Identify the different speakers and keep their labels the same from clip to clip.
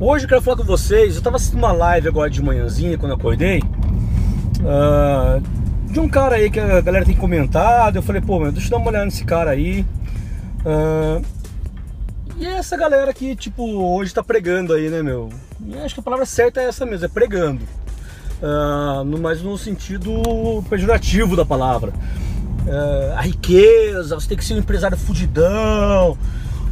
Speaker 1: Hoje eu quero falar com vocês. Eu estava assistindo uma live agora de manhãzinha quando eu acordei. Uh, de um cara aí que a galera tem comentado. Eu falei, pô, meu, deixa eu dar uma olhada nesse cara aí. Uh, e é essa galera que, tipo, hoje tá pregando aí, né, meu? E acho que a palavra certa é essa mesmo, é pregando. Uh, no, mas no sentido pejorativo da palavra. Uh, a riqueza, você tem que ser um empresário fudidão,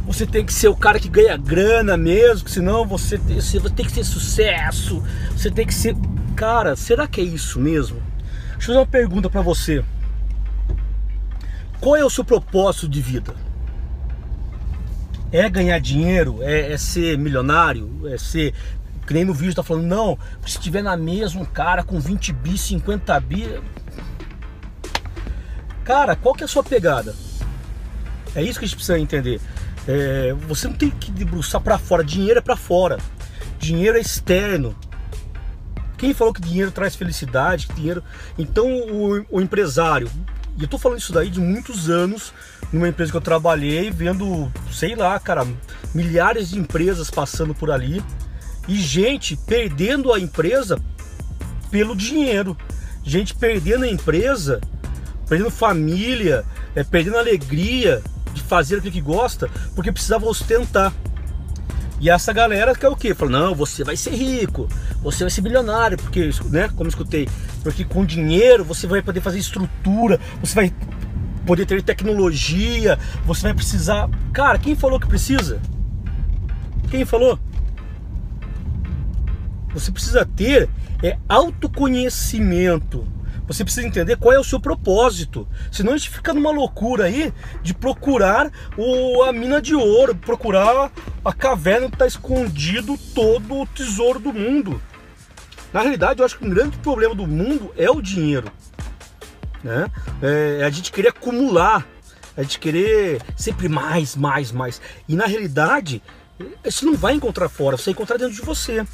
Speaker 1: você tem que ser o cara que ganha grana mesmo, senão você tem, você tem que ser sucesso, você tem que ser. Cara, será que é isso mesmo? Deixa eu fazer uma pergunta para você. Qual é o seu propósito de vida? É ganhar dinheiro? É, é ser milionário? É ser que nem no vídeo tá falando, não, se tiver na mesa um cara com 20 bi, 50 bi. Cara, qual que é a sua pegada? É isso que a gente precisa entender. É, você não tem que debruçar para fora, dinheiro é para fora. Dinheiro é externo. Quem falou que dinheiro traz felicidade? Dinheiro. Então o, o empresário, e eu tô falando isso daí de muitos anos, numa empresa que eu trabalhei, vendo, sei lá, cara, milhares de empresas passando por ali e gente perdendo a empresa pelo dinheiro. Gente perdendo a empresa, perdendo família, é, perdendo alegria fazer aquilo que gosta, porque precisava ostentar. E essa galera quer o quê? Fala, não, você vai ser rico, você vai ser bilionário, porque, né, como escutei, porque com dinheiro você vai poder fazer estrutura, você vai poder ter tecnologia, você vai precisar. Cara, quem falou que precisa? Quem falou? Você precisa ter é autoconhecimento. Você precisa entender qual é o seu propósito. Senão a gente fica numa loucura aí de procurar o, a mina de ouro, procurar a caverna que está escondido todo o tesouro do mundo. Na realidade, eu acho que um grande problema do mundo é o dinheiro. Né? É a gente querer acumular, a gente querer sempre mais, mais, mais. E na realidade, você não vai encontrar fora, você vai encontrar dentro de você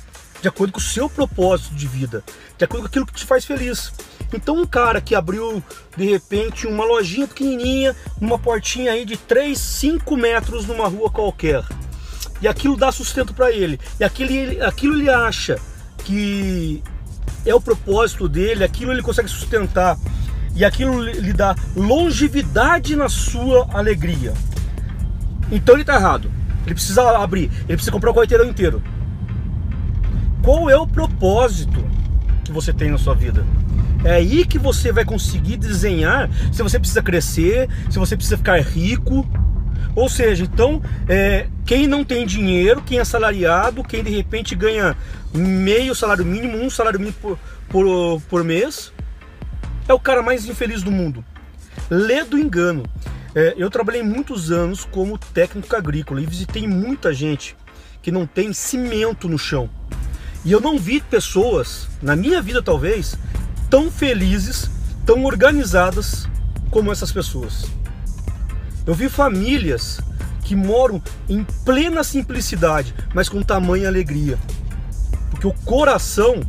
Speaker 1: de acordo com o seu propósito de vida, de acordo com aquilo que te faz feliz. Então um cara que abriu de repente uma lojinha pequenininha, uma portinha aí de 3, 5 metros numa rua qualquer, e aquilo dá sustento para ele, e aquilo, aquilo ele acha que é o propósito dele, aquilo ele consegue sustentar, e aquilo lhe dá longevidade na sua alegria. Então ele está errado. Ele precisa abrir, ele precisa comprar o quarteirão inteiro. Qual é o propósito que você tem na sua vida? É aí que você vai conseguir desenhar se você precisa crescer, se você precisa ficar rico. Ou seja, então, é, quem não tem dinheiro, quem é salariado, quem de repente ganha meio salário mínimo, um salário mínimo por, por, por mês, é o cara mais infeliz do mundo. Lê do engano. É, eu trabalhei muitos anos como técnico agrícola e visitei muita gente que não tem cimento no chão. E eu não vi pessoas, na minha vida talvez, tão felizes, tão organizadas como essas pessoas. Eu vi famílias que moram em plena simplicidade, mas com tamanha alegria. Porque o coração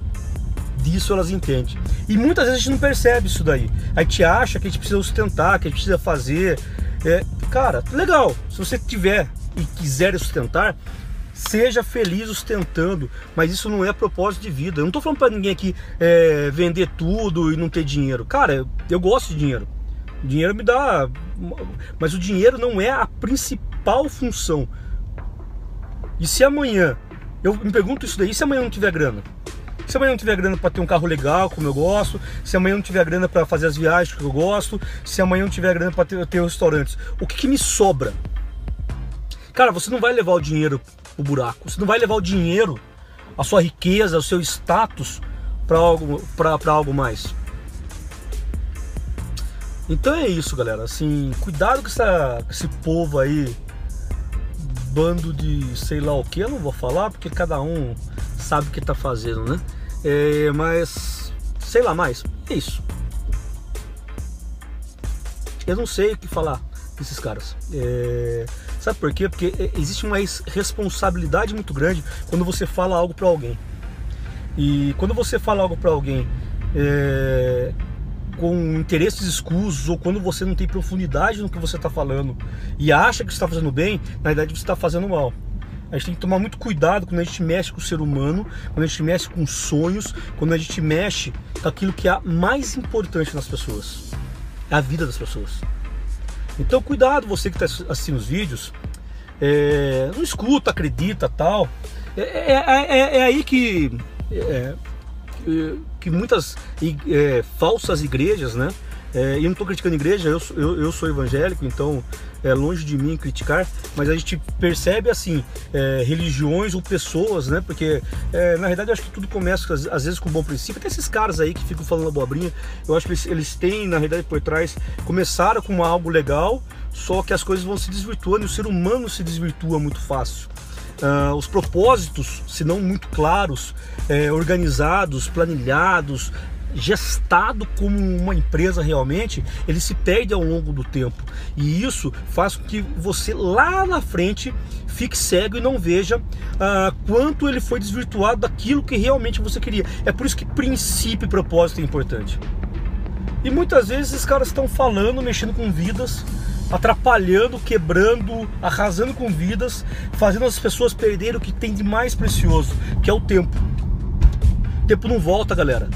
Speaker 1: disso elas entendem. E muitas vezes a gente não percebe isso daí. A gente acha que a gente precisa sustentar, que a gente precisa fazer. É, cara, legal. Se você tiver e quiser sustentar, Seja feliz ostentando, mas isso não é propósito de vida. Eu não estou falando para ninguém aqui é, vender tudo e não ter dinheiro. Cara, eu gosto de dinheiro. dinheiro me dá. Mas o dinheiro não é a principal função. E se amanhã, eu me pergunto isso daí, se amanhã não tiver grana? Se amanhã não tiver grana para ter um carro legal, como eu gosto, se amanhã não tiver grana para fazer as viagens que eu gosto, se amanhã não tiver grana para ter, ter restaurantes, o que, que me sobra? Cara, você não vai levar o dinheiro o buraco. Você não vai levar o dinheiro, a sua riqueza, o seu status para algo, algo mais. Então é isso, galera. Assim, cuidado com, essa, com esse povo aí, bando de sei lá o que. Eu não vou falar porque cada um sabe o que tá fazendo, né? É, mas sei lá mais. É isso. Eu não sei o que falar desses caras. É... Sabe por quê? Porque é, existe uma responsabilidade muito grande quando você fala algo para alguém. E quando você fala algo para alguém é, com interesses escusos ou quando você não tem profundidade no que você está falando e acha que está fazendo bem, na verdade você está fazendo mal. A gente tem que tomar muito cuidado quando a gente mexe com o ser humano, quando a gente mexe com sonhos, quando a gente mexe com aquilo que é mais importante nas pessoas. É a vida das pessoas. Então cuidado você que está assistindo os vídeos, é, não escuta, acredita tal. É, é, é, é aí que, é, que muitas é, falsas igrejas, né? É, eu não estou criticando igreja, eu, eu, eu, sou evangélico, então é longe de mim criticar, mas a gente percebe assim, é, religiões ou pessoas, né? Porque é, na verdade eu acho que tudo começa às, às, vezes com um bom princípio. Tem esses caras aí que ficam falando abobrinha, eu acho que eles, eles têm, na realidade, por trás, começaram com algo legal, só que as coisas vão se desvirtuando e o ser humano se desvirtua muito fácil. Uh, os propósitos, se não muito claros, é, organizados, planilhados, gestado como uma empresa realmente, ele se perde ao longo do tempo. E isso faz com que você lá na frente fique cego e não veja uh, quanto ele foi desvirtuado daquilo que realmente você queria. É por isso que princípio e propósito é importante. E muitas vezes esses caras estão falando, mexendo com vidas, atrapalhando, quebrando, arrasando com vidas, fazendo as pessoas perderem o que tem de mais precioso, que é o tempo. O tempo não volta, galera.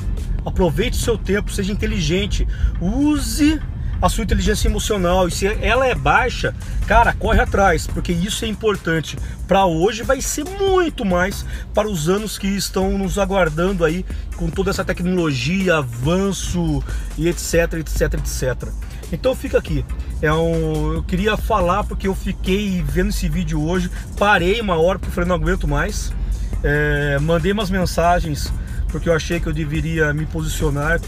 Speaker 1: Aproveite o seu tempo, seja inteligente, use a sua inteligência emocional e se ela é baixa, cara, corre atrás, porque isso é importante para hoje, vai ser muito mais para os anos que estão nos aguardando aí com toda essa tecnologia, avanço e etc, etc, etc. Então fica aqui. É um, eu queria falar porque eu fiquei vendo esse vídeo hoje, parei uma hora porque falei não aguento mais. É, mandei umas mensagens porque eu achei que eu deveria me posicionar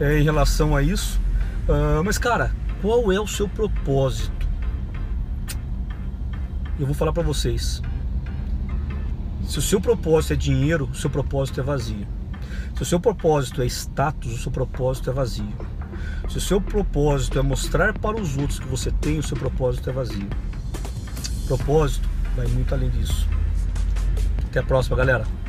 Speaker 1: é, em relação a isso. Uh, mas cara, qual é o seu propósito? Eu vou falar para vocês. Se o seu propósito é dinheiro, o seu propósito é vazio. Se o seu propósito é status, o seu propósito é vazio. Se o seu propósito é mostrar para os outros que você tem, o seu propósito é vazio. Propósito vai muito além disso. Até a próxima, galera.